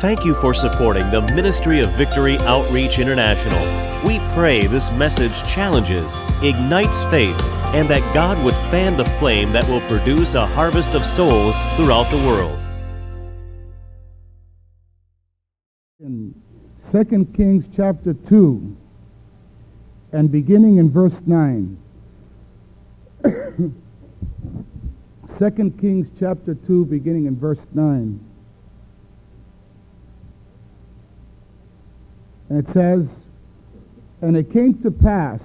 Thank you for supporting the Ministry of Victory Outreach International. We pray this message challenges, ignites faith, and that God would fan the flame that will produce a harvest of souls throughout the world. In 2 Kings chapter 2 and beginning in verse 9. 2 Kings chapter 2 beginning in verse 9. And it says, And it came to pass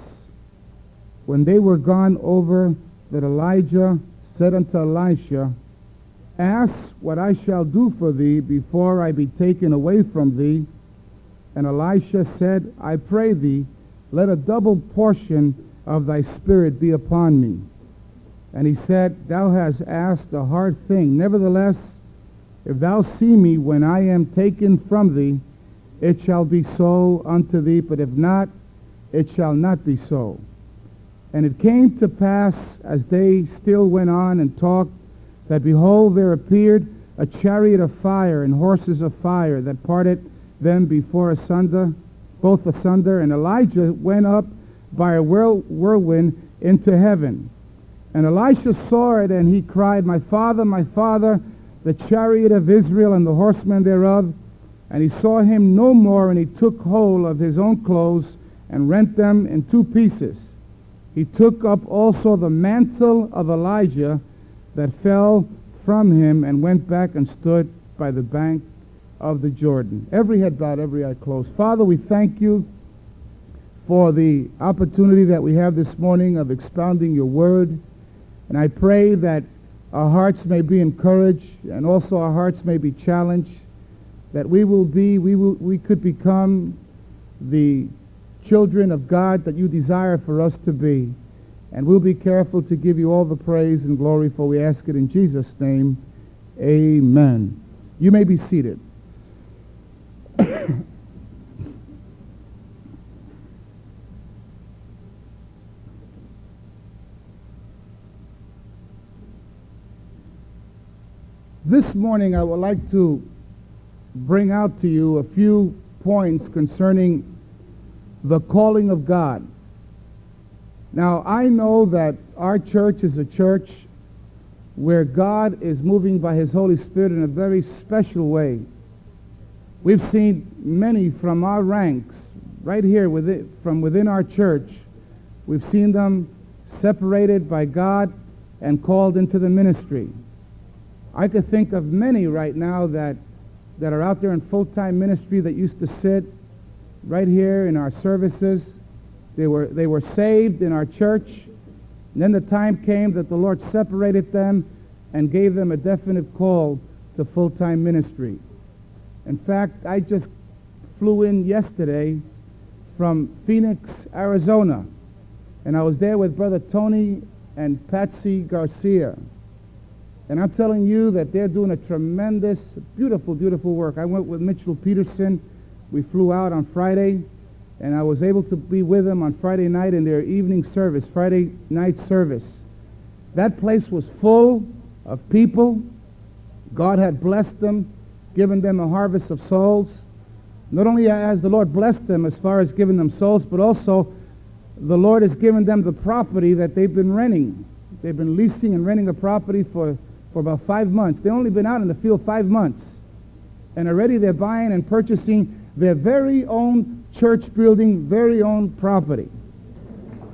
when they were gone over that Elijah said unto Elisha, Ask what I shall do for thee before I be taken away from thee. And Elisha said, I pray thee, let a double portion of thy spirit be upon me. And he said, Thou hast asked a hard thing. Nevertheless, if thou see me when I am taken from thee, it shall be so unto thee, but if not, it shall not be so. And it came to pass, as they still went on and talked, that behold, there appeared a chariot of fire and horses of fire that parted them before asunder, both asunder. And Elijah went up by a whirlwind into heaven. And Elisha saw it, and he cried, My father, my father, the chariot of Israel and the horsemen thereof. And he saw him no more, and he took hold of his own clothes and rent them in two pieces. He took up also the mantle of Elijah that fell from him and went back and stood by the bank of the Jordan. Every head bowed, every eye closed. Father, we thank you for the opportunity that we have this morning of expounding your word. And I pray that our hearts may be encouraged and also our hearts may be challenged, that we will be, we, will, we could become the children of God that you desire for us to be. And we'll be careful to give you all the praise and glory, for we ask it in Jesus' name. Amen. You may be seated. this morning I would like to bring out to you a few points concerning the calling of God. Now, I know that our church is a church where God is moving by his Holy Spirit in a very special way. We've seen many from our ranks, right here within, from within our church, we've seen them separated by God and called into the ministry. I could think of many right now that, that are out there in full-time ministry that used to sit right here in our services they were, they were saved in our church. And then the time came that the Lord separated them and gave them a definite call to full-time ministry. In fact, I just flew in yesterday from Phoenix, Arizona. And I was there with Brother Tony and Patsy Garcia. And I'm telling you that they're doing a tremendous, beautiful, beautiful work. I went with Mitchell Peterson. We flew out on Friday and I was able to be with them on Friday night in their evening service, Friday night service. That place was full of people. God had blessed them, given them a harvest of souls. Not only has the Lord blessed them as far as giving them souls, but also the Lord has given them the property that they've been renting. They've been leasing and renting a property for, for about five months. They've only been out in the field five months. And already they're buying and purchasing their very own church building, very own property.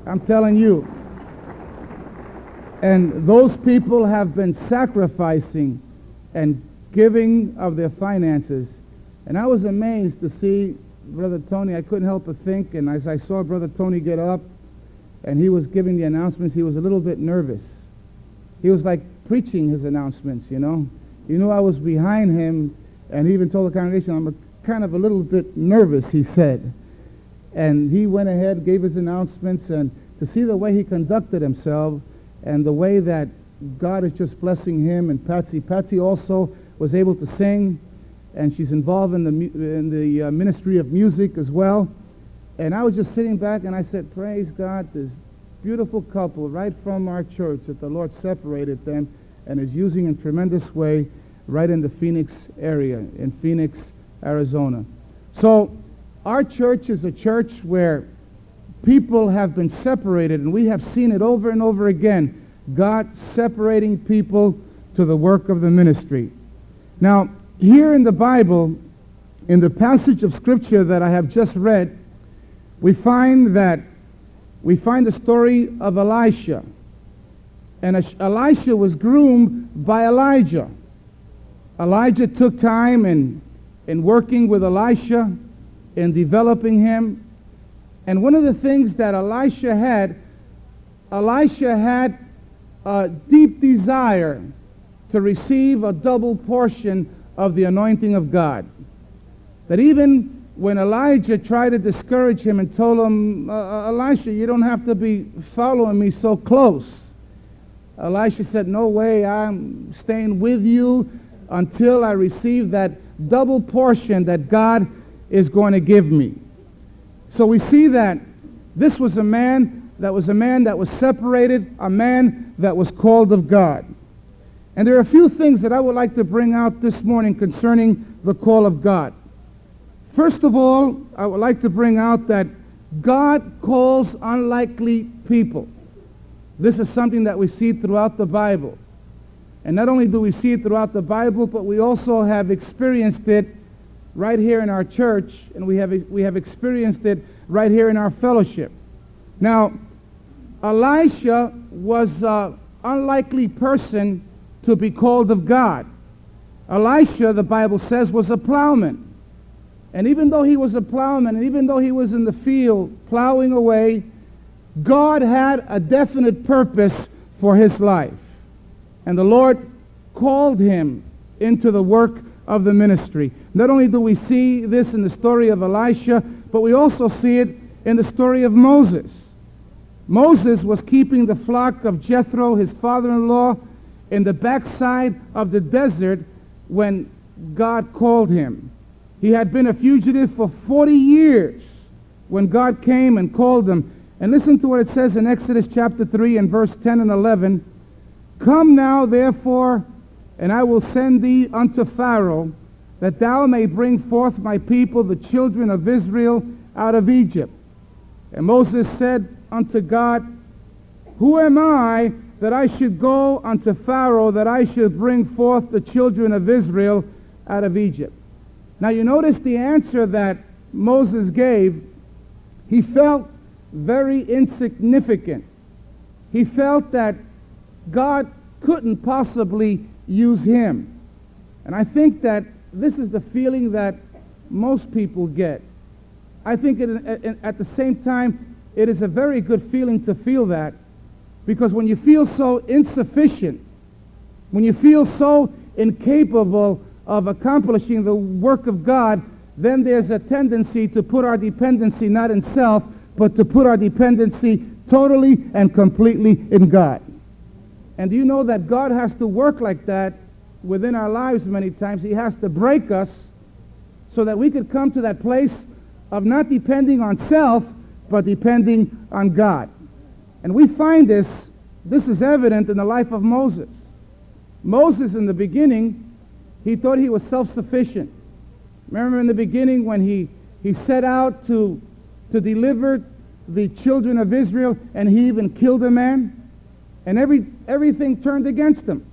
I'm telling you. And those people have been sacrificing and giving of their finances. And I was amazed to see Brother Tony. I couldn't help but think, and as I saw Brother Tony get up and he was giving the announcements, he was a little bit nervous. He was like preaching his announcements, you know. You know, I was behind him, and he even told the congregation, I'm kind of a little bit nervous, he said. And he went ahead, gave his announcements, and to see the way he conducted himself and the way that God is just blessing him and Patsy. Patsy also was able to sing, and she's involved in the, in the uh, ministry of music as well. And I was just sitting back and I said, Praise God, this beautiful couple right from our church that the Lord separated them and is using in tremendous way right in the Phoenix area, in Phoenix, Arizona. So our church is a church where people have been separated, and we have seen it over and over again. God separating people to the work of the ministry. Now, here in the Bible, in the passage of Scripture that I have just read, we find that we find the story of Elisha. And Elisha was groomed by Elijah. Elijah took time in, in working with Elisha, in developing him. And one of the things that Elisha had, Elisha had a deep desire to receive a double portion of the anointing of God. That even when Elijah tried to discourage him and told him, uh, uh, Elisha, you don't have to be following me so close. Elisha said, No way, I'm staying with you until I receive that double portion that God is going to give me. So we see that this was a man that was a man that was separated, a man that was called of God. And there are a few things that I would like to bring out this morning concerning the call of God. First of all, I would like to bring out that God calls unlikely people. This is something that we see throughout the Bible. And not only do we see it throughout the Bible, but we also have experienced it right here in our church, and we have, we have experienced it right here in our fellowship. Now, Elisha was an unlikely person to be called of God. Elisha, the Bible says, was a plowman. And even though he was a plowman, and even though he was in the field plowing away, God had a definite purpose for his life. And the Lord called him into the work of the ministry. Not only do we see this in the story of Elisha, but we also see it in the story of Moses. Moses was keeping the flock of Jethro, his father-in-law, in the backside of the desert when God called him. He had been a fugitive for 40 years when God came and called him. And listen to what it says in Exodus chapter 3 and verse 10 and 11. Come now, therefore, and I will send thee unto Pharaoh, that thou may bring forth my people, the children of Israel, out of Egypt. And Moses said unto God, Who am I that I should go unto Pharaoh, that I should bring forth the children of Israel out of Egypt? Now you notice the answer that Moses gave. He felt very insignificant. He felt that God couldn't possibly use him. And I think that this is the feeling that most people get. I think it, at the same time, it is a very good feeling to feel that because when you feel so insufficient, when you feel so incapable of accomplishing the work of God, then there's a tendency to put our dependency not in self, but to put our dependency totally and completely in God. And do you know that God has to work like that within our lives many times? He has to break us so that we could come to that place of not depending on self, but depending on God. And we find this, this is evident in the life of Moses. Moses, in the beginning, he thought he was self-sufficient. Remember in the beginning when he, he set out to, to deliver the children of Israel and he even killed a man? And every, everything turned against him.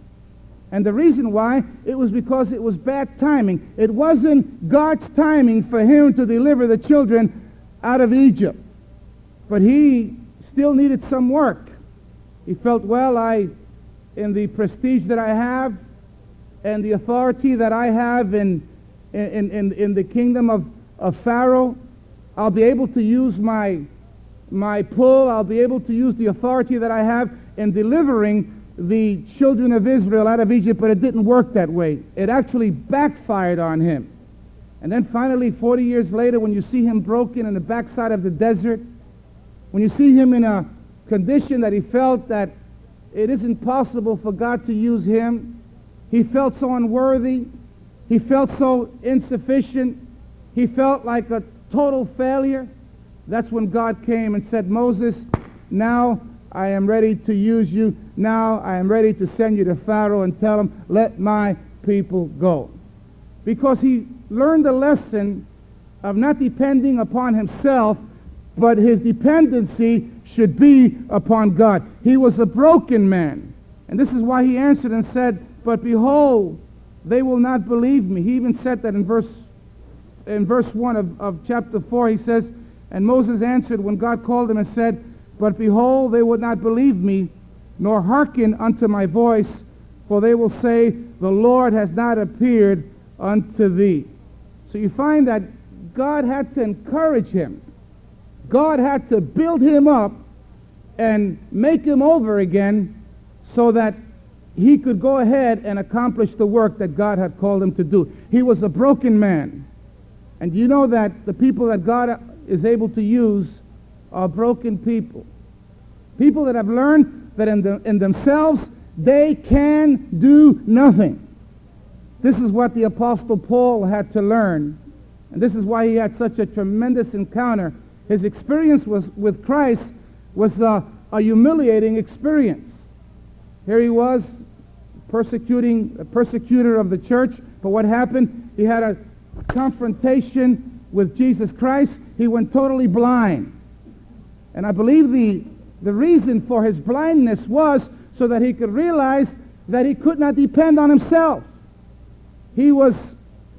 And the reason why, it was because it was bad timing. It wasn't God's timing for him to deliver the children out of Egypt. But he still needed some work. He felt, well, I, in the prestige that I have and the authority that I have in, in, in, in the kingdom of, of Pharaoh, I'll be able to use my, my pull. I'll be able to use the authority that I have in delivering the children of Israel out of Egypt, but it didn't work that way. It actually backfired on him. And then finally, 40 years later, when you see him broken in the backside of the desert, when you see him in a condition that he felt that it isn't possible for God to use him, he felt so unworthy, he felt so insufficient, he felt like a total failure. That's when God came and said, Moses, now I am ready to use you. Now I am ready to send you to Pharaoh and tell him, let my people go. because he learned the lesson of not depending upon himself, but his dependency should be upon God. He was a broken man. And this is why he answered and said, But behold, they will not believe me. He even said that in verse in verse 1 of, of chapter 4. He says, And Moses answered when God called him and said, But behold, they would not believe me, nor hearken unto my voice, for they will say, The Lord has not appeared unto thee. So you find that God had to encourage him. God had to build him up and make him over again so that he could go ahead and accomplish the work that God had called him to do. He was a broken man. And you know that the people that God is able to use are broken people. People that have learned that in, the, in themselves they can do nothing. This is what the Apostle Paul had to learn. And this is why he had such a tremendous encounter. His experience was, with Christ was a, a humiliating experience. Here he was persecuting, a persecutor of the church. But what happened? He had a confrontation with Jesus Christ. He went totally blind. And I believe the, the reason for his blindness was so that he could realize that he could not depend on himself. He was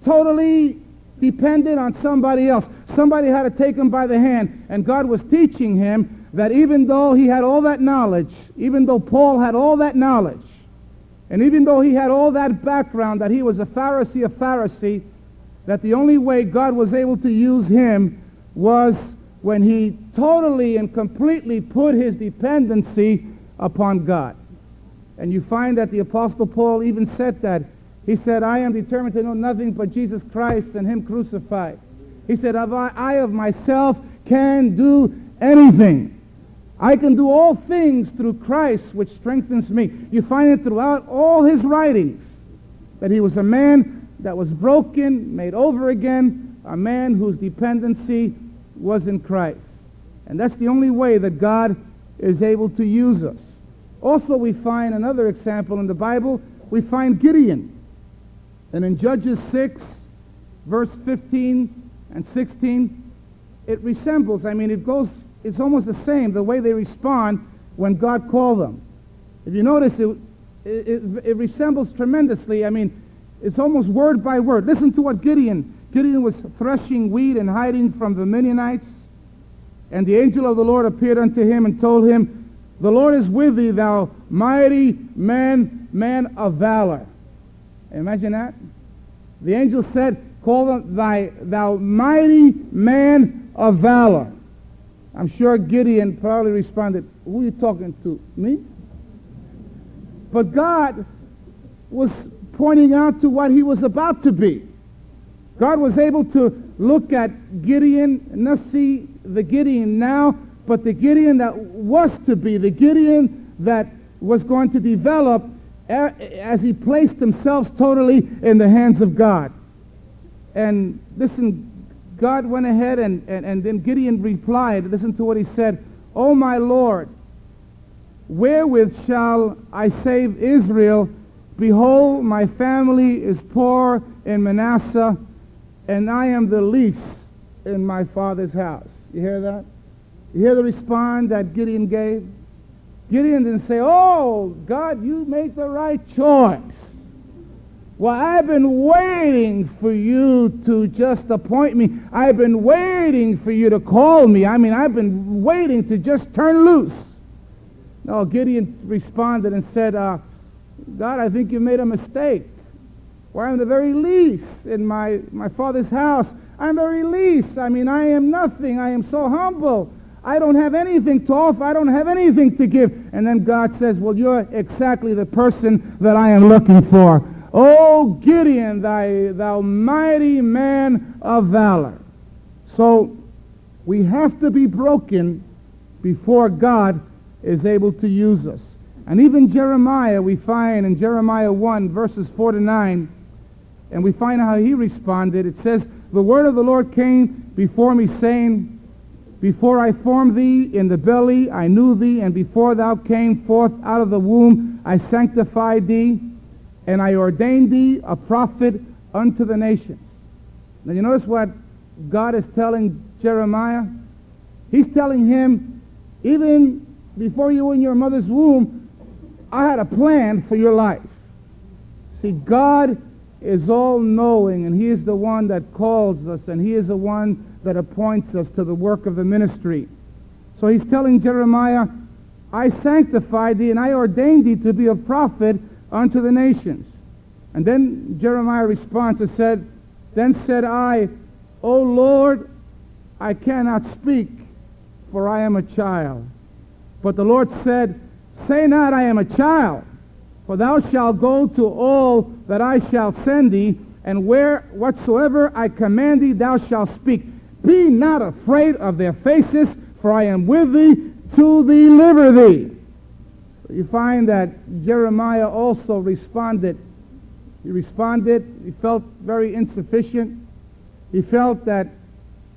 totally dependent on somebody else. Somebody had to take him by the hand. And God was teaching him that even though he had all that knowledge, even though Paul had all that knowledge, and even though he had all that background, that he was a Pharisee of Pharisee, that the only way God was able to use him was when he totally and completely put his dependency upon God. And you find that the Apostle Paul even said that. He said, I am determined to know nothing but Jesus Christ and him crucified. He said, I, I of myself can do anything. I can do all things through Christ, which strengthens me. You find it throughout all his writings that he was a man that was broken, made over again, a man whose dependency was in Christ. And that's the only way that God is able to use us. Also, we find another example in the Bible. We find Gideon. And in Judges 6, verse 15 and 16, it resembles, I mean, it goes it's almost the same, the way they respond when God called them. If you notice, it, it, it, resembles tremendously. I mean, it's almost word by word. Listen to what Gideon, Gideon was threshing wheat and hiding from the Midianites. And the angel of the Lord appeared unto him and told him, The Lord is with thee, thou mighty man, man of valor. Imagine that. The angel said, Call them thy, thou mighty man of valor. I'm sure Gideon probably responded, Who are you talking to? Me? But God was pointing out to what he was about to be. God was able to look at Gideon, not see the Gideon now, but the Gideon that was to be, the Gideon that was going to develop as he placed himself totally in the hands of God. And listen, God went ahead and, and, and then Gideon replied, listen to what he said, O my Lord, wherewith shall I save Israel? Behold, my family is poor in Manasseh, and I am the least in my father's house. You hear that? You hear the response that Gideon gave? Gideon didn't say, Oh, God, you made the right choice. Well, I've been waiting for you to just appoint me. I've been waiting for you to call me. I mean, I've been waiting to just turn loose. No, Gideon responded and said, uh, God, I think you made a mistake. For I'm the very least in my, my father's house. I'm the very least. I mean, I am nothing. I am so humble. I don't have anything to offer. I don't have anything to give. And then God says, well, you're exactly the person that I am looking for. O Gideon, thy, thou mighty man of valor. So we have to be broken before God is able to use us. And even Jeremiah, we find in Jeremiah 1, verses 4 to 9, and we find how he responded. It says, The word of the Lord came before me, saying, Before I formed thee in the belly, I knew thee, and before thou came forth out of the womb, I sanctified thee and I ordained thee a prophet unto the nations. Now you notice what God is telling Jeremiah? He's telling him, even before you were in your mother's womb, I had a plan for your life. See, God is all knowing, and He is the one that calls us, and He is the one that appoints us to the work of the ministry. So He's telling Jeremiah, I sanctified thee, and I ordained thee to be a prophet unto the nations. And then Jeremiah responds and said, Then said I, O Lord, I cannot speak, for I am a child. But the Lord said, Say not, I am a child, for thou shalt go to all that I shall send thee, and where whatsoever I command thee, thou shalt speak. Be not afraid of their faces, for I am with thee to deliver thee. You find that Jeremiah also responded. He responded. He felt very insufficient. He felt that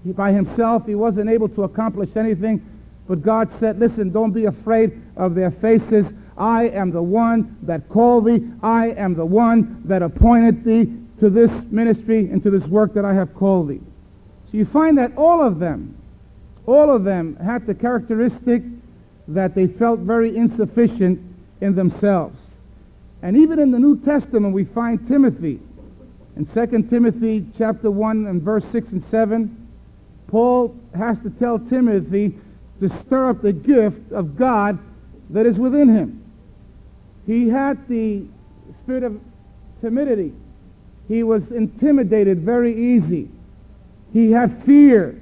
by himself he wasn't able to accomplish anything. But God said, listen, don't be afraid of their faces. I am the one that called thee. I am the one that appointed thee to this ministry and to this work that I have called thee. So you find that all of them, all of them had the characteristic that they felt very insufficient in themselves. And even in the New Testament, we find Timothy. In 2 Timothy chapter 1 and verse 6 and 7, Paul has to tell Timothy to stir up the gift of God that is within him. He had the spirit of timidity. He was intimidated very easy. He had fear.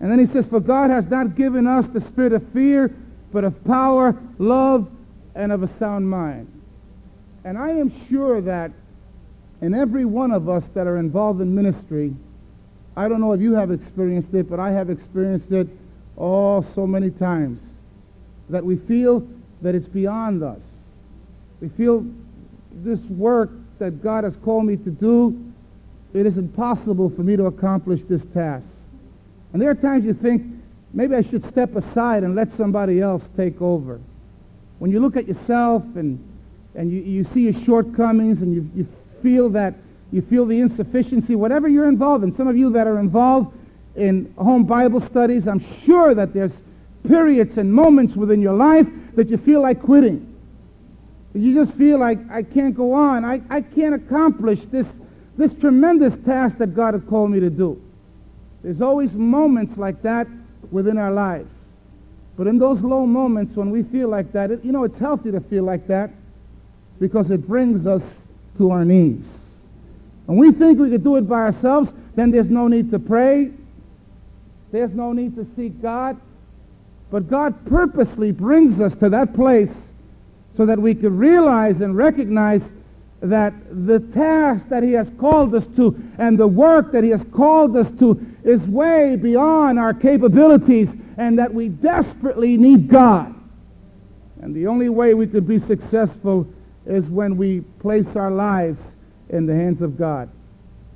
And then he says, For God has not given us the spirit of fear, but of power, love, and of a sound mind. And I am sure that in every one of us that are involved in ministry, I don't know if you have experienced it, but I have experienced it oh so many times that we feel that it's beyond us. We feel this work that God has called me to do, it is impossible for me to accomplish this task. And there are times you think, maybe I should step aside and let somebody else take over. When you look at yourself and, and you, you see your shortcomings and you, you feel that you feel the insufficiency, whatever you're involved in, some of you that are involved in home Bible studies, I'm sure that there's periods and moments within your life that you feel like quitting. You just feel like, I can't go on. I, I can't accomplish this, this tremendous task that God has called me to do. There's always moments like that within our lives. But in those low moments when we feel like that, it, you know, it's healthy to feel like that because it brings us to our knees. And we think we could do it by ourselves, then there's no need to pray. There's no need to seek God. But God purposely brings us to that place so that we could realize and recognize that the task that he has called us to and the work that he has called us to is way beyond our capabilities and that we desperately need God. And the only way we could be successful is when we place our lives in the hands of God.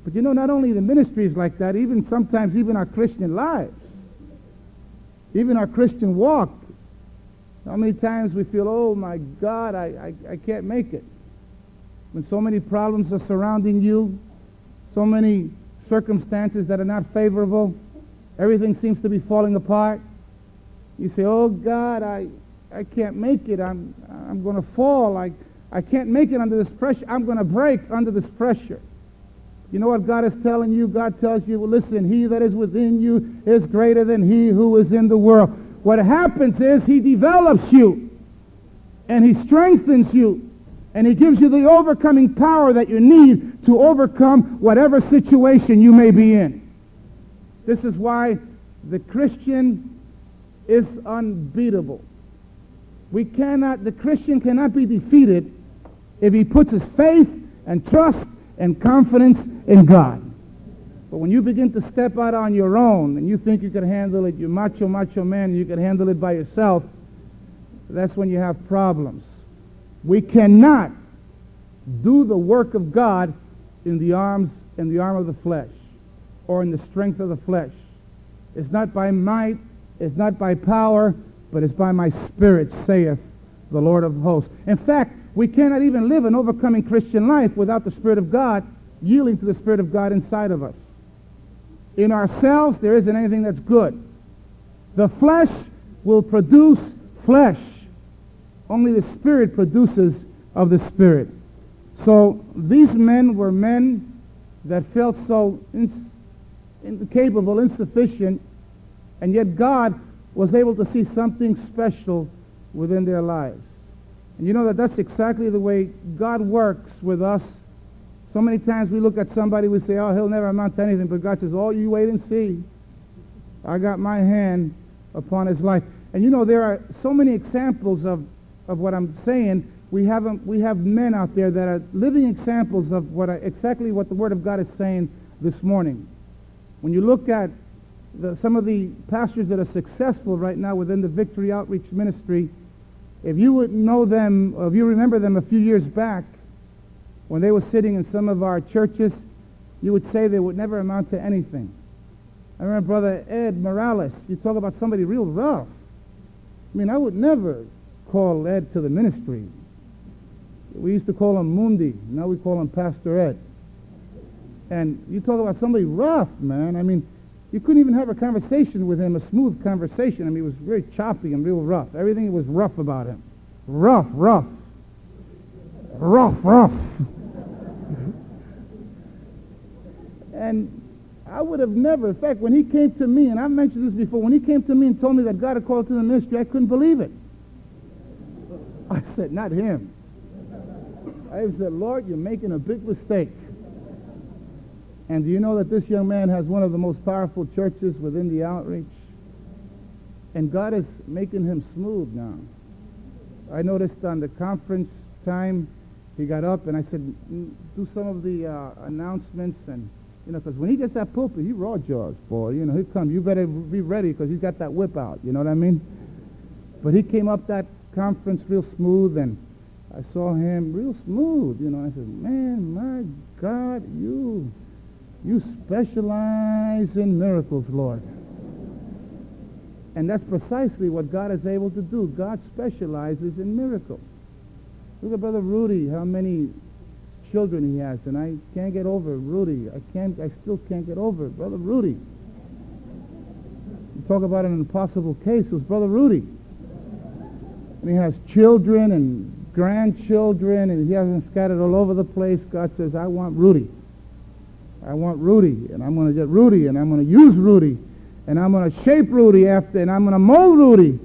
But you know, not only the ministries like that, even sometimes even our Christian lives, even our Christian walk. How many times we feel, oh my God, I, I, I can't make it. When so many problems are surrounding you, so many circumstances that are not favorable, everything seems to be falling apart. You say, oh God, I, I can't make it. I'm, I'm going to fall. I, I can't make it under this pressure. I'm going to break under this pressure. You know what God is telling you? God tells you, well, listen, he that is within you is greater than he who is in the world. What happens is he develops you and he strengthens you and he gives you the overcoming power that you need to overcome whatever situation you may be in. This is why the Christian is unbeatable. We cannot, the Christian cannot be defeated if he puts his faith and trust and confidence in God. But when you begin to step out on your own and you think you can handle it, you're macho, macho man, you can handle it by yourself, that's when you have problems. We cannot do the work of God in the arms in the arm of the flesh or in the strength of the flesh. It's not by might, it's not by power, but it's by my spirit, saith the Lord of hosts. In fact, we cannot even live an overcoming Christian life without the Spirit of God yielding to the Spirit of God inside of us. In ourselves, there isn't anything that's good. The flesh will produce flesh. Only the Spirit produces of the Spirit. So these men were men that felt so incapable, insufficient, and yet God was able to see something special within their lives. And you know that that's exactly the way God works with us. So many times we look at somebody, we say, oh, he'll never amount to anything. But God says, oh, you wait and see. I got my hand upon his life. And you know, there are so many examples of, of what I'm saying. We have, um, we have men out there that are living examples of what exactly what the Word of God is saying this morning. When you look at the, some of the pastors that are successful right now within the Victory Outreach Ministry, if you would know them, if you remember them a few years back, when they were sitting in some of our churches, you would say they would never amount to anything. I remember Brother Ed Morales. You talk about somebody real rough. I mean, I would never call Ed to the ministry. We used to call him Mundi. Now we call him Pastor Ed. And you talk about somebody rough, man. I mean, you couldn't even have a conversation with him, a smooth conversation. I mean, he was very choppy and real rough. Everything was rough about him. Rough, rough. Rough, rough. and I would have never, in fact, when he came to me, and I've mentioned this before, when he came to me and told me that God had called to the ministry, I couldn't believe it. I said, not him. I said, Lord, you're making a big mistake. And do you know that this young man has one of the most powerful churches within the outreach? And God is making him smooth now. I noticed on the conference time, he got up and I said, "Mm, do some of the uh, announcements and, you know, because when he gets that pulpit, he raw jaws, boy. You know, he comes. You better be ready because he's got that whip out. You know what I mean? But he came up that conference real smooth and I saw him real smooth. You know, I said, man, my God, you you specialize in miracles, Lord. And that's precisely what God is able to do. God specializes in miracles. Look at Brother Rudy, how many children he has, and I can't get over Rudy. I can't. I still can't get over. Brother Rudy. You talk about an impossible case. It was Brother Rudy. And he has children and grandchildren, and he has them scattered all over the place. God says, I want Rudy. I want Rudy, and I'm going to get Rudy, and I'm going to use Rudy, and I'm going to shape Rudy after, and I'm going to mold Rudy,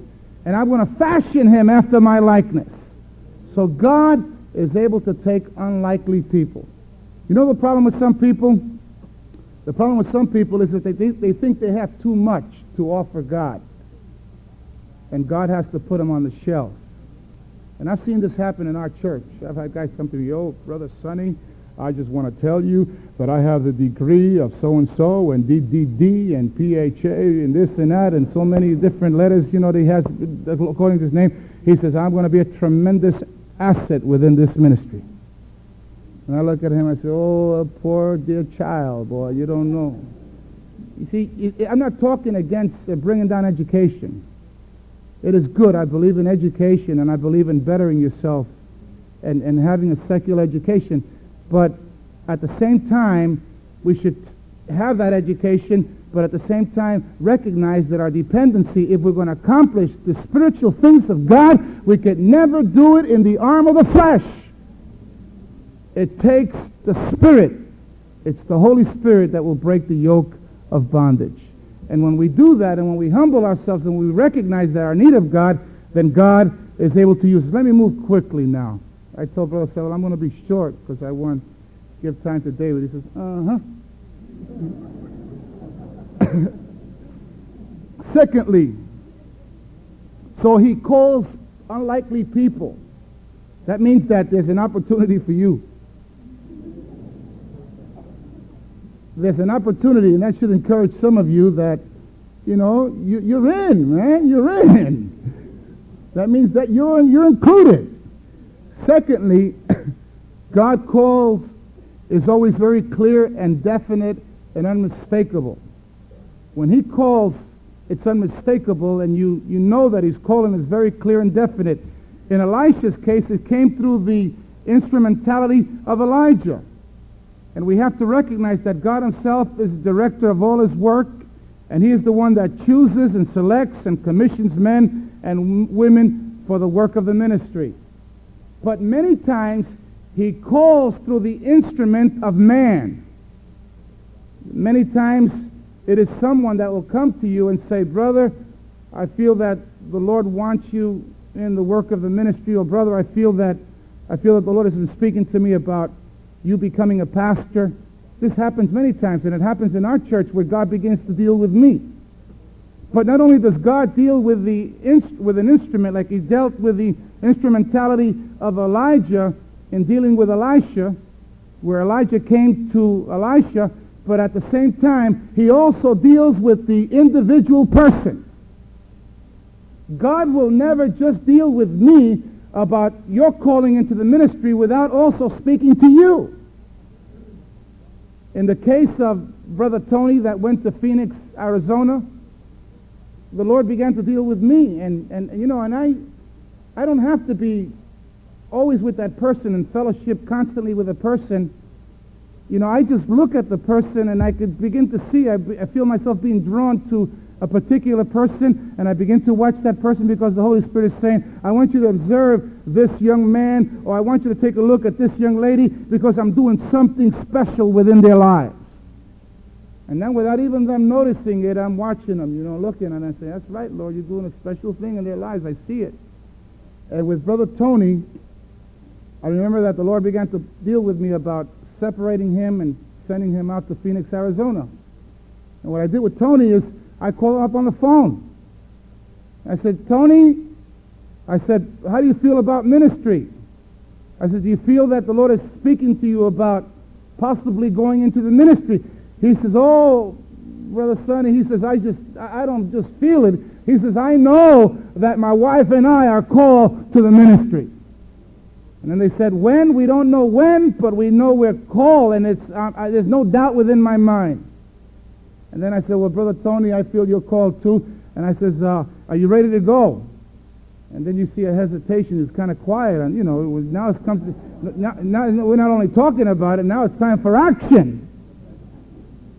and I'm going to fashion him after my likeness. So God is able to take unlikely people. You know the problem with some people? The problem with some people is that they think they, think they have too much to offer God. And God has to put them on the shelf. And I've seen this happen in our church. I've had guys come to me, oh, Brother Sonny, I just want to tell you that I have the degree of so-and-so and DDD and PHA and this and that and so many different letters, you know, that he has according to his name. He says, I'm going to be a tremendous asset within this ministry. And I look at him I say, oh, poor dear child, boy, you don't know. You see, I'm not talking against uh, bringing down education. It is good. I believe in education and I believe in bettering yourself and, and having a secular education. But at the same time, we should have that education, but at the same time recognize that our dependency, if we're going to accomplish the spiritual things of God, we could never do it in the arm of the flesh. It takes the Spirit. It's the Holy Spirit that will break the yoke of bondage. And when we do that, and when we humble ourselves and we recognize that our need of God, then God is able to use us. Let me move quickly now. I told Brother Sewell I'm going to be short because I want to give time to David. He says, uh-huh. Secondly, so he calls unlikely people. That means that there's an opportunity for you. There's an opportunity, and that should encourage some of you that, you know, you, you're in, man. You're in. That means that you're, you're included. Secondly, God calls is always very clear and definite and unmistakable. When he calls, it's unmistakable, and you, you know that he's calling is very clear and definite. In Elisha's case, it came through the instrumentality of Elijah. And we have to recognize that God himself is the director of all his work, and he is the one that chooses and selects and commissions men and women for the work of the ministry. But many times he calls through the instrument of man. Many times it is someone that will come to you and say, Brother, I feel that the Lord wants you in the work of the ministry, or brother, I feel that I feel that the Lord has been speaking to me about you becoming a pastor. This happens many times, and it happens in our church where God begins to deal with me. But not only does God deal with, the with an instrument like he dealt with the instrumentality of Elijah in dealing with Elisha, where Elijah came to Elisha, but at the same time, he also deals with the individual person. God will never just deal with me about your calling into the ministry without also speaking to you. In the case of Brother Tony that went to Phoenix, Arizona, the Lord began to deal with me. And, and you know, and I, I don't have to be always with that person and fellowship constantly with a person. You know, I just look at the person and I could begin to see, I, I feel myself being drawn to a particular person and I begin to watch that person because the Holy Spirit is saying, I want you to observe this young man or I want you to take a look at this young lady because I'm doing something special within their lives. And then without even them noticing it, I'm watching them, you know, looking and I say, that's right, Lord, you're doing a special thing in their lives. I see it. And with Brother Tony, I remember that the Lord began to deal with me about separating him and sending him out to Phoenix, Arizona. And what I did with Tony is I called him up on the phone. I said, Tony, I said, how do you feel about ministry? I said, do you feel that the Lord is speaking to you about possibly going into the ministry? He says, oh, Brother Sonny, he says, I just, I don't just feel it. He says, I know that my wife and I are called to the ministry. And then they said, when? We don't know when, but we know we're called, and it's, uh, there's no doubt within my mind. And then I said, well, Brother Tony, I feel you're called too. And I says, uh, are you ready to go? And then you see a hesitation. It's kind of quiet. And, you know, it was, now it's come to, now, now we're not only talking about it, now it's time for action.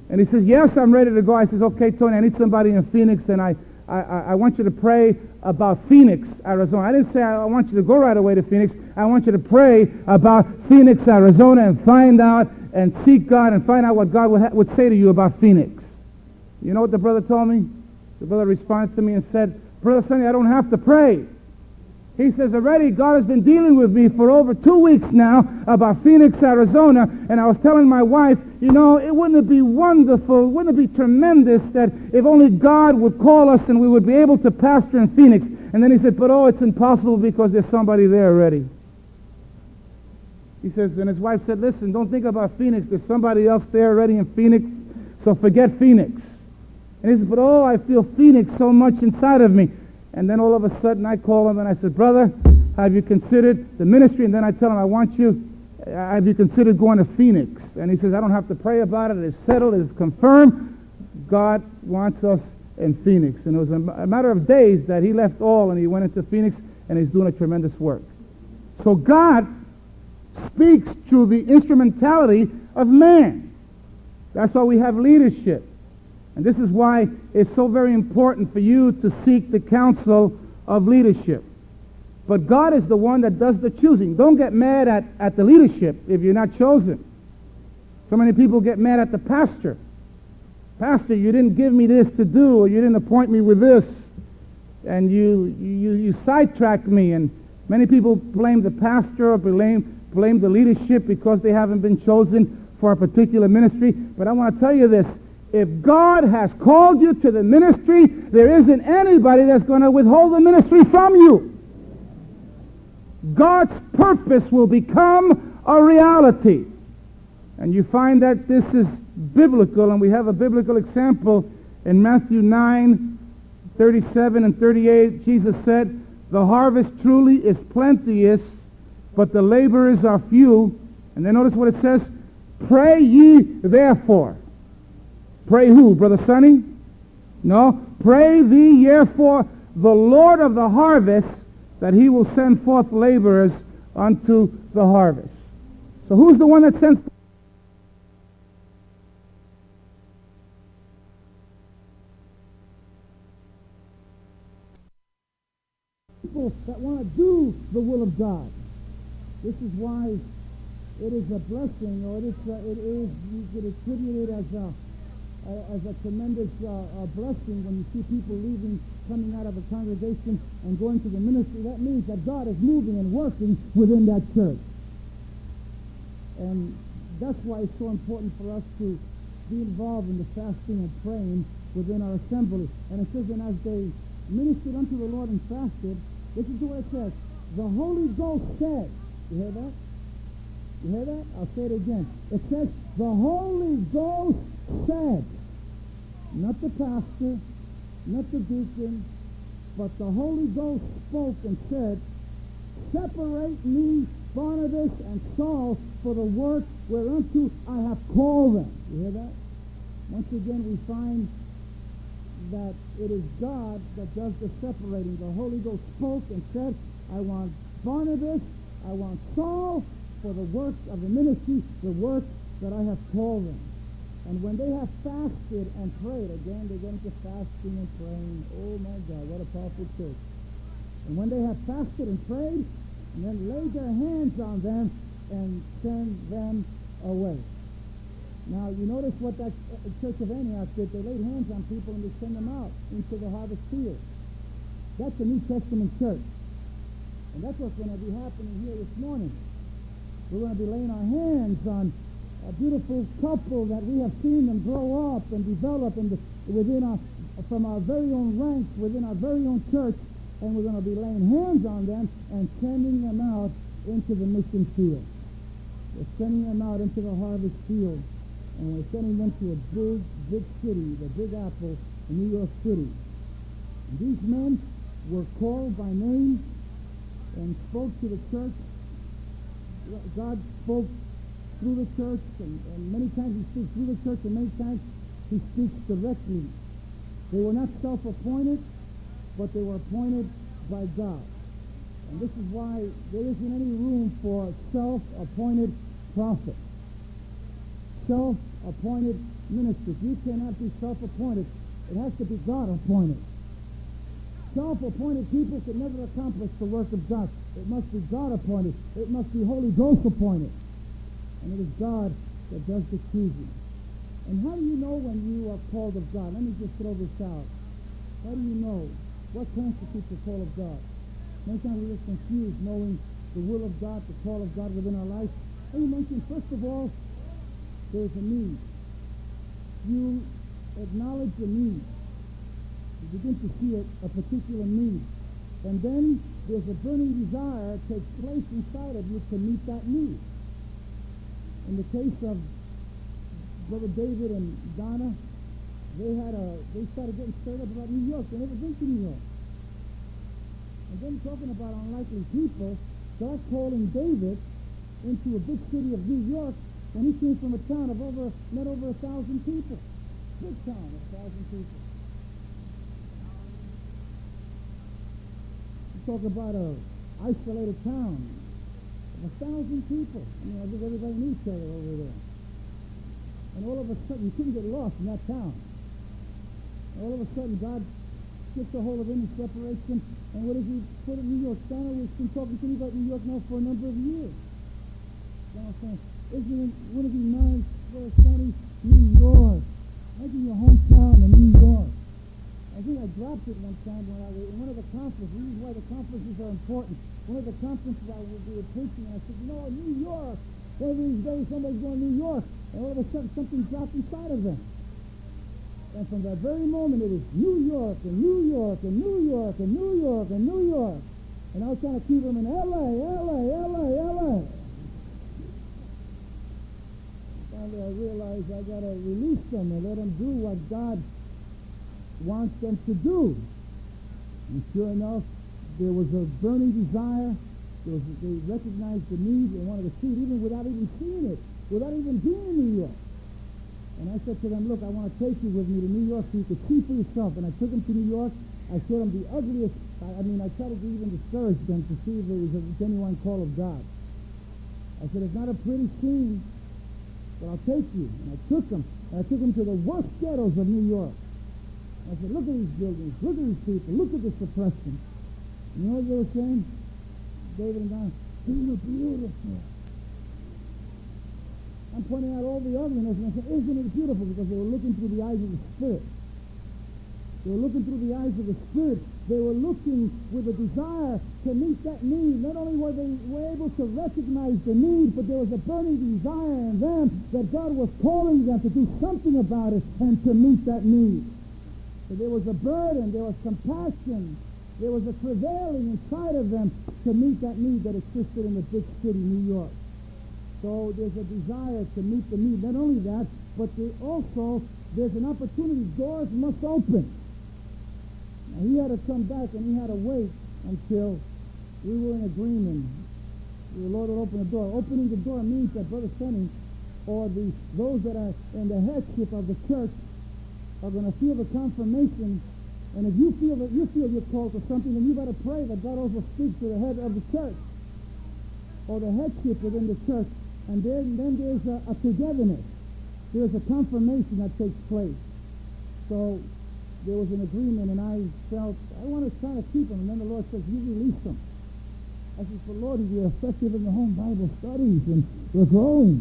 And he says, yes, I'm ready to go. I says, okay, Tony, I need somebody in Phoenix, and I, I, I want you to pray about Phoenix, Arizona. I didn't say I want you to go right away to Phoenix. I want you to pray about Phoenix, Arizona, and find out and seek God and find out what God would, ha- would say to you about Phoenix. You know what the brother told me? The brother responded to me and said, Brother Sonny, I don't have to pray. He says, already God has been dealing with me for over two weeks now about Phoenix, Arizona, and I was telling my wife, you know, it wouldn't it be wonderful, wouldn't it be tremendous that if only God would call us and we would be able to pastor in Phoenix. And then he said, but oh, it's impossible because there's somebody there already. He says, and his wife said, listen, don't think about Phoenix. There's somebody else there already in Phoenix, so forget Phoenix. And he said, but oh, I feel Phoenix so much inside of me. And then all of a sudden I call him and I said, brother, have you considered the ministry? And then I tell him, I want you, uh, have you considered going to Phoenix? And he says, I don't have to pray about it. It's settled. It's confirmed. God wants us in Phoenix. And it was a matter of days that he left all and he went into Phoenix and he's doing a tremendous work. So God speaks through the instrumentality of man. That's why we have leadership. And this is why it's so very important for you to seek the counsel of leadership. But God is the one that does the choosing. Don't get mad at, at the leadership if you're not chosen. So many people get mad at the pastor. Pastor, you didn't give me this to do, or you didn't appoint me with this, and you, you, you sidetracked me. And many people blame the pastor or blame, blame the leadership because they haven't been chosen for a particular ministry. But I want to tell you this if God has called you to the ministry, there isn't anybody that's going to withhold the ministry from you. God's purpose will become a reality. And you find that this is biblical, and we have a biblical example in Matthew 9, 37 and 38. Jesus said, The harvest truly is plenteous, but the laborers are few. And then notice what it says, Pray ye therefore Pray who, Brother Sonny? No. Pray thee, therefore, the Lord of the harvest, that he will send forth laborers unto the harvest. So who's the one that sends people that want to do the will of God? This is why it is a blessing, or it is, a, it is you could attribute it as a as a tremendous uh, a blessing when you see people leaving, coming out of a congregation and going to the ministry. That means that God is moving and working within that church. And that's why it's so important for us to be involved in the fasting and praying within our assembly. And it says, and as they ministered unto the Lord and fasted, this is way it says, the Holy Ghost said, you hear that? You hear that? I'll say it again. It says, the Holy Ghost said, not the pastor, not the deacon, but the Holy Ghost spoke and said, separate me, Barnabas and Saul, for the work whereunto I have called them. You hear that? Once again, we find that it is God that does the separating. The Holy Ghost spoke and said, I want Barnabas, I want Saul for the work of the ministry, the work that I have called them. And when they have fasted and prayed, again, they get into fasting and praying. Oh my God, what a powerful church. And when they have fasted and prayed, and then laid their hands on them and send them away. Now, you notice what that uh, Church of Antioch did. They laid hands on people and they sent them out into the harvest field. That's the New Testament church. And that's what's going to be happening here this morning. We're going to be laying our hands on a beautiful couple that we have seen them grow up and develop the, within our, from our very own ranks, within our very own church, and we're going to be laying hands on them and sending them out into the mission field. We're sending them out into the harvest field and we're sending them to a big, big city, the Big Apple, New York City. And these men were called by name and spoke to the church. God spoke through the church, and, and many times he speaks through the church, and many times he speaks directly. They were not self-appointed, but they were appointed by God. And this is why there isn't any room for self-appointed prophets self-appointed ministers. You cannot be self-appointed. It has to be God-appointed. Self-appointed people can never accomplish the work of God. It must be God-appointed. It must be Holy Ghost-appointed. And it is God that does the choosing. And how do you know when you are called of God? Let me just throw this out. How do you know? What constitutes the call of God? Many times we get confused knowing the will of God, the call of God within our life. Let me mention, first of all, there's a need. You acknowledge the need. You begin to see a, a particular need. And then there's a burning desire that takes place inside of you to meet that need. In the case of Brother David and Donna, they had a they started getting stirred up about New York. They never been to New York. And then talking about unlikely people, God calling David into a big city of New York and he came from a town of over, not over a thousand people. Big town, a thousand people. You talk about a isolated town of a thousand people. I mean, I think everybody knew each other over there. And all of a sudden, you couldn't get lost in that town. All of a sudden, God gets a hold of him and separates him. And what does he put in New York? Donna has been talking to me about New York now for a number of years. Donna saying, isn't it, would it be nice for sunny New York? Imagine your hometown in New York. I think I dropped it one time when I was in one of the conferences. This is why the conferences are important. One of the conferences I was we were preaching, and I said, you know, New York. One of these days somebody's going to New York, and all of a sudden something dropped inside of them. And from that very moment, it is New York and New York and New York and New York and New York. And I was trying to keep them in L.A., L.A., L.A., L.A. finally I realized I got to release them and let them do what God wants them to do. And sure enough, there was a burning desire. Was, they recognized the need. They wanted to see it even without even seeing it, without even being in New York. And I said to them, look, I want to take you with me to New York so you can see for yourself. And I took them to New York. I showed them the ugliest. I, I mean, I tried to even discourage them to see if there was a genuine call of God. I said, it's not a pretty scene but I'll take you. And I took them. And I took them to the worst ghettos of New York. I said, look at these buildings. Look at these people. Look at this oppression. You know what they were saying? David and isn't it beautiful? I'm pointing out all the ugliness, and I say, isn't it beautiful? Because they were looking through the eyes of the Spirit. They were looking through the eyes of the Spirit. They were looking with a desire to meet that need. Not only were they were able to recognize the need, but there was a burning desire in them that God was calling them to do something about it and to meet that need. So there was a burden, there was compassion, there was a prevailing inside of them to meet that need that existed in the big city, New York. So there's a desire to meet the need. Not only that, but there also there's an opportunity. Doors must open. Now, he had to come back and he had to wait until we were in agreement. The Lord would open the door. Opening the door means that Brother Sonny or the those that are in the headship of the church are going to feel the confirmation. And if you feel that you feel you're called to something, then you better pray that God also speaks to the head of the church or the headship within the church and then, then there's a, a togetherness. There's a confirmation that takes place. So there was an agreement, and I felt, I want to try to keep them. And then the Lord says, you release them. I said, "For Lord, we're effective in the home Bible studies, and we're growing.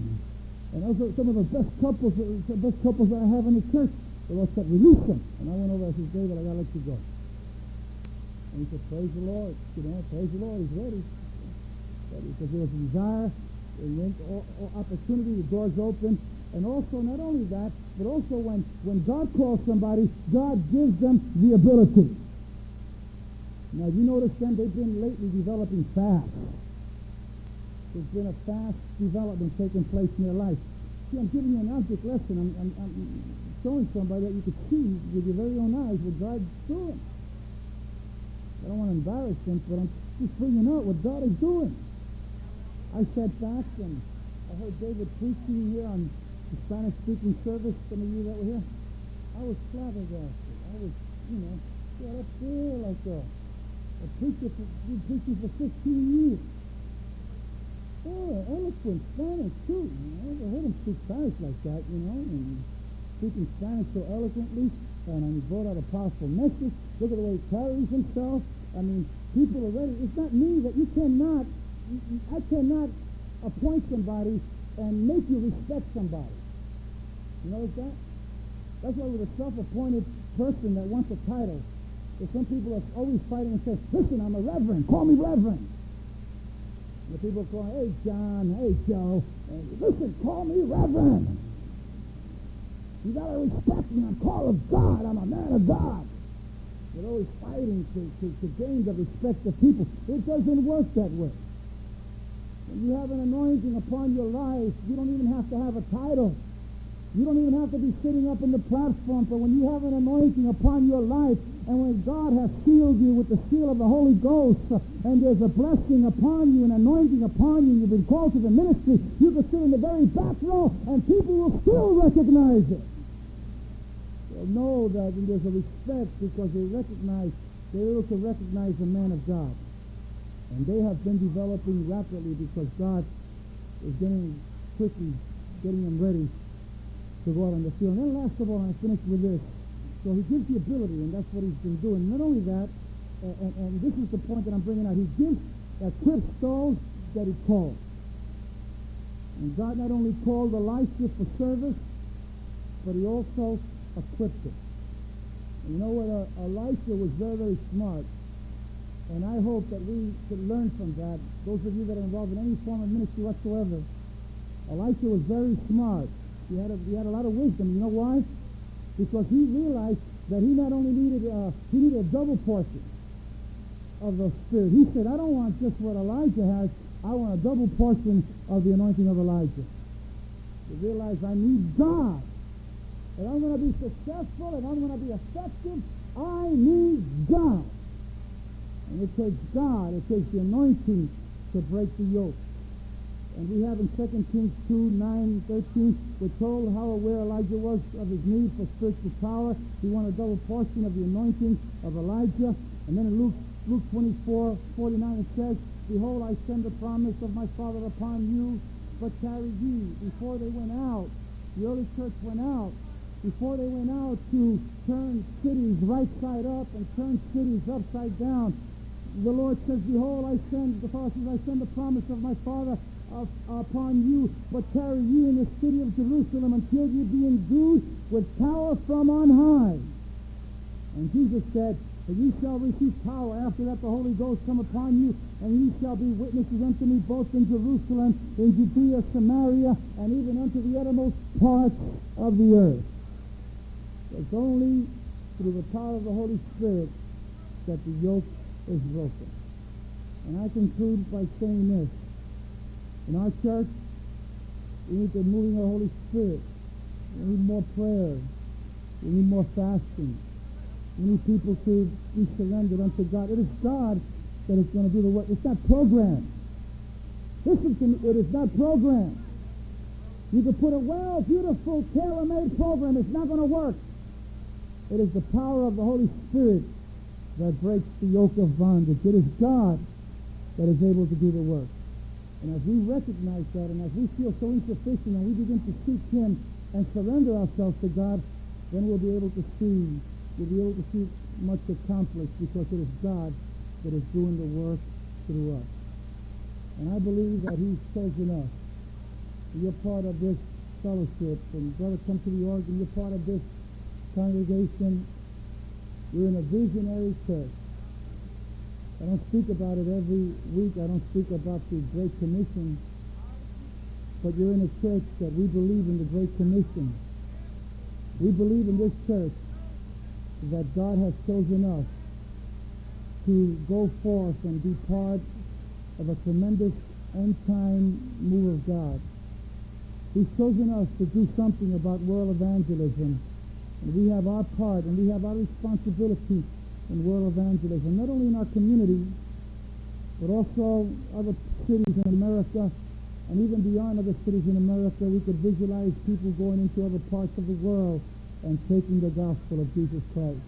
And those are some of the best couples, the best couples that I have in the church. The Lord said, release them. And I went over, I said, David, I got to let you go. And he said, praise the Lord. You know, praise the Lord. He's ready. Because there was a desire and went opportunity, the doors open. And also, not only that, but also when, when God calls somebody, God gives them the ability. Now, you notice them, they've been lately developing fast. There's been a fast development taking place in their life. See, I'm giving you an object lesson. I'm, I'm, I'm showing somebody that you could see with your very own eyes what God's doing. I don't want to embarrass them, but I'm just bringing out what God is doing. I sat back and I heard David preaching here on the Spanish-speaking service, some of you that were here. I was flabbergasted. I was, you know, got up there like a, a preacher, for, been preaching for 15 years. Oh, eloquent Spanish too. You know, I never heard him speak Spanish like that, you know, and speaking Spanish so eloquently, and he brought out a powerful message. Look at the way he carries himself. I mean, people are ready. It's not me that you cannot I cannot appoint somebody and make you respect somebody. You notice that? That's why with a self-appointed person that wants a title, there's some people are always fighting and say, listen, I'm a reverend. Call me reverend. And the people call, hey, John, hey, Joe. and, listen, call me reverend. You got to respect me. I'm called of God. I'm a man of God. They're always fighting to, to, to gain the respect of people. It doesn't work that way. When you have an anointing upon your life, you don't even have to have a title. You don't even have to be sitting up in the platform, but when you have an anointing upon your life, and when God has sealed you with the seal of the Holy Ghost, and there's a blessing upon you, an anointing upon you, and you've been called to the ministry, you can sit in the very back row, and people will still recognize it. Know that there's a respect because they recognize, they're able to recognize the man of God. And they have been developing rapidly because God is getting quickly, getting them ready to go out on the field. And then last of all, I finish with this. So he gives the ability, and that's what he's been doing. Not only that, and, and this is the point that I'm bringing out, he gives, equips those that he calls. And God not only called Elisha for service, but he also equipped. And you know what? Uh, Elisha was very, very smart. And I hope that we could learn from that. Those of you that are involved in any form of ministry whatsoever. Elisha was very smart. He had a, he had a lot of wisdom. You know why? Because he realized that he not only needed uh, he needed a double portion of the Spirit. He said, I don't want just what Elijah has. I want a double portion of the anointing of Elijah. He realized I need God. If I'm going to be successful, and I'm going to be effective, I need God. And it takes God, it takes the anointing to break the yoke. And we have in 2 Kings 2, 9, 13, we're told how aware Elijah was of his need for spiritual power. He wanted a double portion of the anointing of Elijah. And then in Luke, Luke 24, 49, it says, Behold, I send the promise of my Father upon you, but tarry ye. Before they went out, the early church went out, before they went out to turn cities right side up and turn cities upside down, the Lord says, Behold, I send, the Father says, I send the promise of my Father of, upon you, but tarry ye in the city of Jerusalem until ye be endued with power from on high. And Jesus said, and ye shall receive power. After that the Holy Ghost come upon you, and ye shall be witnesses unto me both in Jerusalem, in Judea, Samaria, and even unto the uttermost parts of the earth. It's only through the power of the Holy Spirit that the yoke is broken. And I conclude by saying this. In our church, we need the moving of the Holy Spirit. We need more prayer. We need more fasting. We need people to be surrendered unto God. It is God that is going to do the work. It's not programmed. Listen to me. It is not programmed. You can put a well, beautiful, tailor-made program. It's not going to work. It is the power of the Holy Spirit that breaks the yoke of bondage. It is God that is able to do the work. And as we recognize that and as we feel so insufficient and we begin to seek him and surrender ourselves to God, then we'll be able to see we'll be able to see much accomplished because it is God that is doing the work through us. And I believe that he's chosen us. You're part of this fellowship. And brother, come to the organ. You're part of this congregation. You're in a visionary church. I don't speak about it every week. I don't speak about the Great Commission. But you're in a church that we believe in the Great Commission. We believe in this church that God has chosen us to go forth and be part of a tremendous end-time move of God. He's chosen us to do something about world evangelism. And we have our part and we have our responsibility in world evangelism, not only in our community, but also other cities in America and even beyond other cities in America. We could visualize people going into other parts of the world and taking the gospel of Jesus Christ.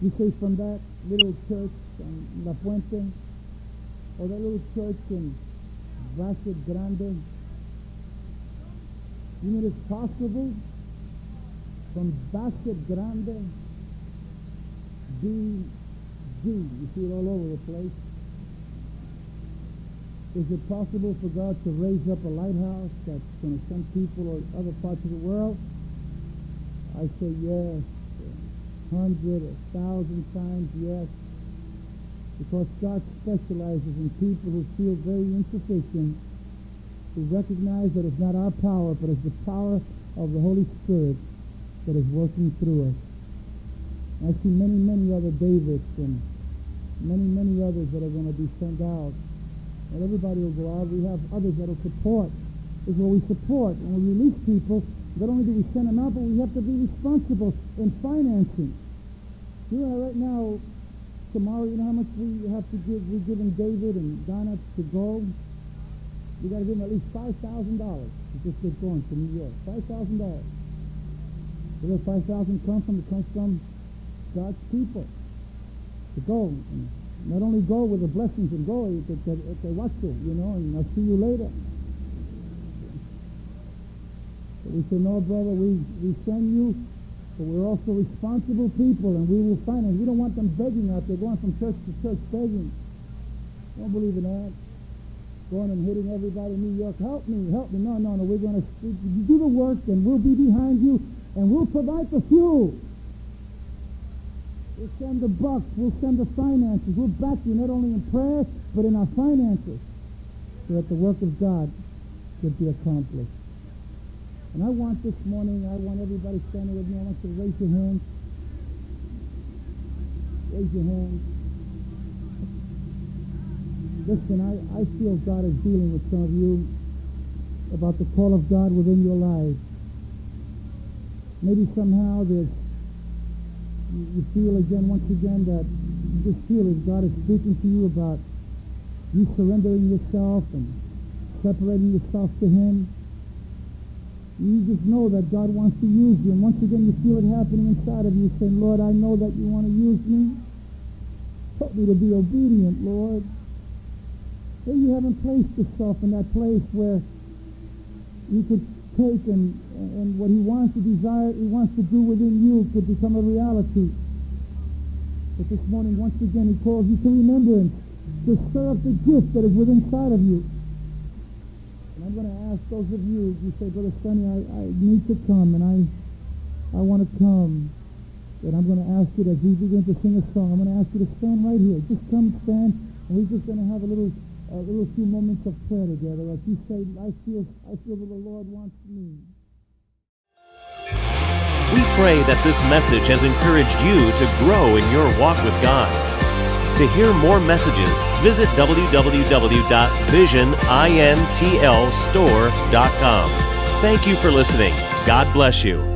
You say from that little church in La Puente, or that little church in Bassett Grande, you mean it's possible from Bassett Grande, BG, you see it all over the place. Is it possible for God to raise up a lighthouse that's going to send people or other parts of the world? I say yes, a hundred, a thousand times yes, because God specializes in people who feel very insufficient, who recognize that it's not our power, but it's the power of the Holy Spirit that is working through us. I see many, many other Davids and many, many others that are going to be sent out. Not everybody will go out. We have others that will support. Is where we support. When we release people, not only do we send them out, but we have to be responsible in financing. You know, right now, tomorrow, you know how much we have to give? We're giving David and Donna to go. We got to give them at least $5,000 to just get going to New York. $5,000. Does 5000 come from? Comes from God's people. To go. And not only go with the blessings and go, that they watch you, you know, and I'll see you later. But we say, no, brother, we, we send you, but we're also responsible people, and we will finance. We don't want them begging out there, going from church to church begging. Don't believe in that. Going and hitting everybody in New York, help me, help me. No, no, no, we're going to do the work, and we'll be behind you, and we'll provide the fuel. We'll send the bucks. We'll send the finances. We'll back you not only in prayer, but in our finances so that the work of God could be accomplished. And I want this morning, I want everybody standing with me, I want you to raise your hands. Raise your hands. Listen, I, I feel God is dealing with some of you about the call of God within your lives. Maybe somehow you, you feel again, once again, that you just feel as God is speaking to you about you surrendering yourself and separating yourself to Him. You just know that God wants to use you. And once again, you feel it happening inside of you, saying, Lord, I know that you want to use me. Help me to be obedient, Lord. Maybe you haven't placed yourself in that place where you could take and, and what he wants to desire, he wants to do within you could become a reality. But this morning, once again, he calls you to remembrance, to stir up the gift that is within inside of you. And I'm going to ask those of you, you say, Brother Sonny, I, I need to come, and I, I want to come. And I'm going to ask you, as we begin to sing a song, I'm going to ask you to stand right here. Just come stand, and we're just going to have a little, a little few moments of prayer together. As you say, I feel, I feel that the Lord wants me. We pray that this message has encouraged you to grow in your walk with God. To hear more messages, visit www.visionintlstore.com. Thank you for listening. God bless you.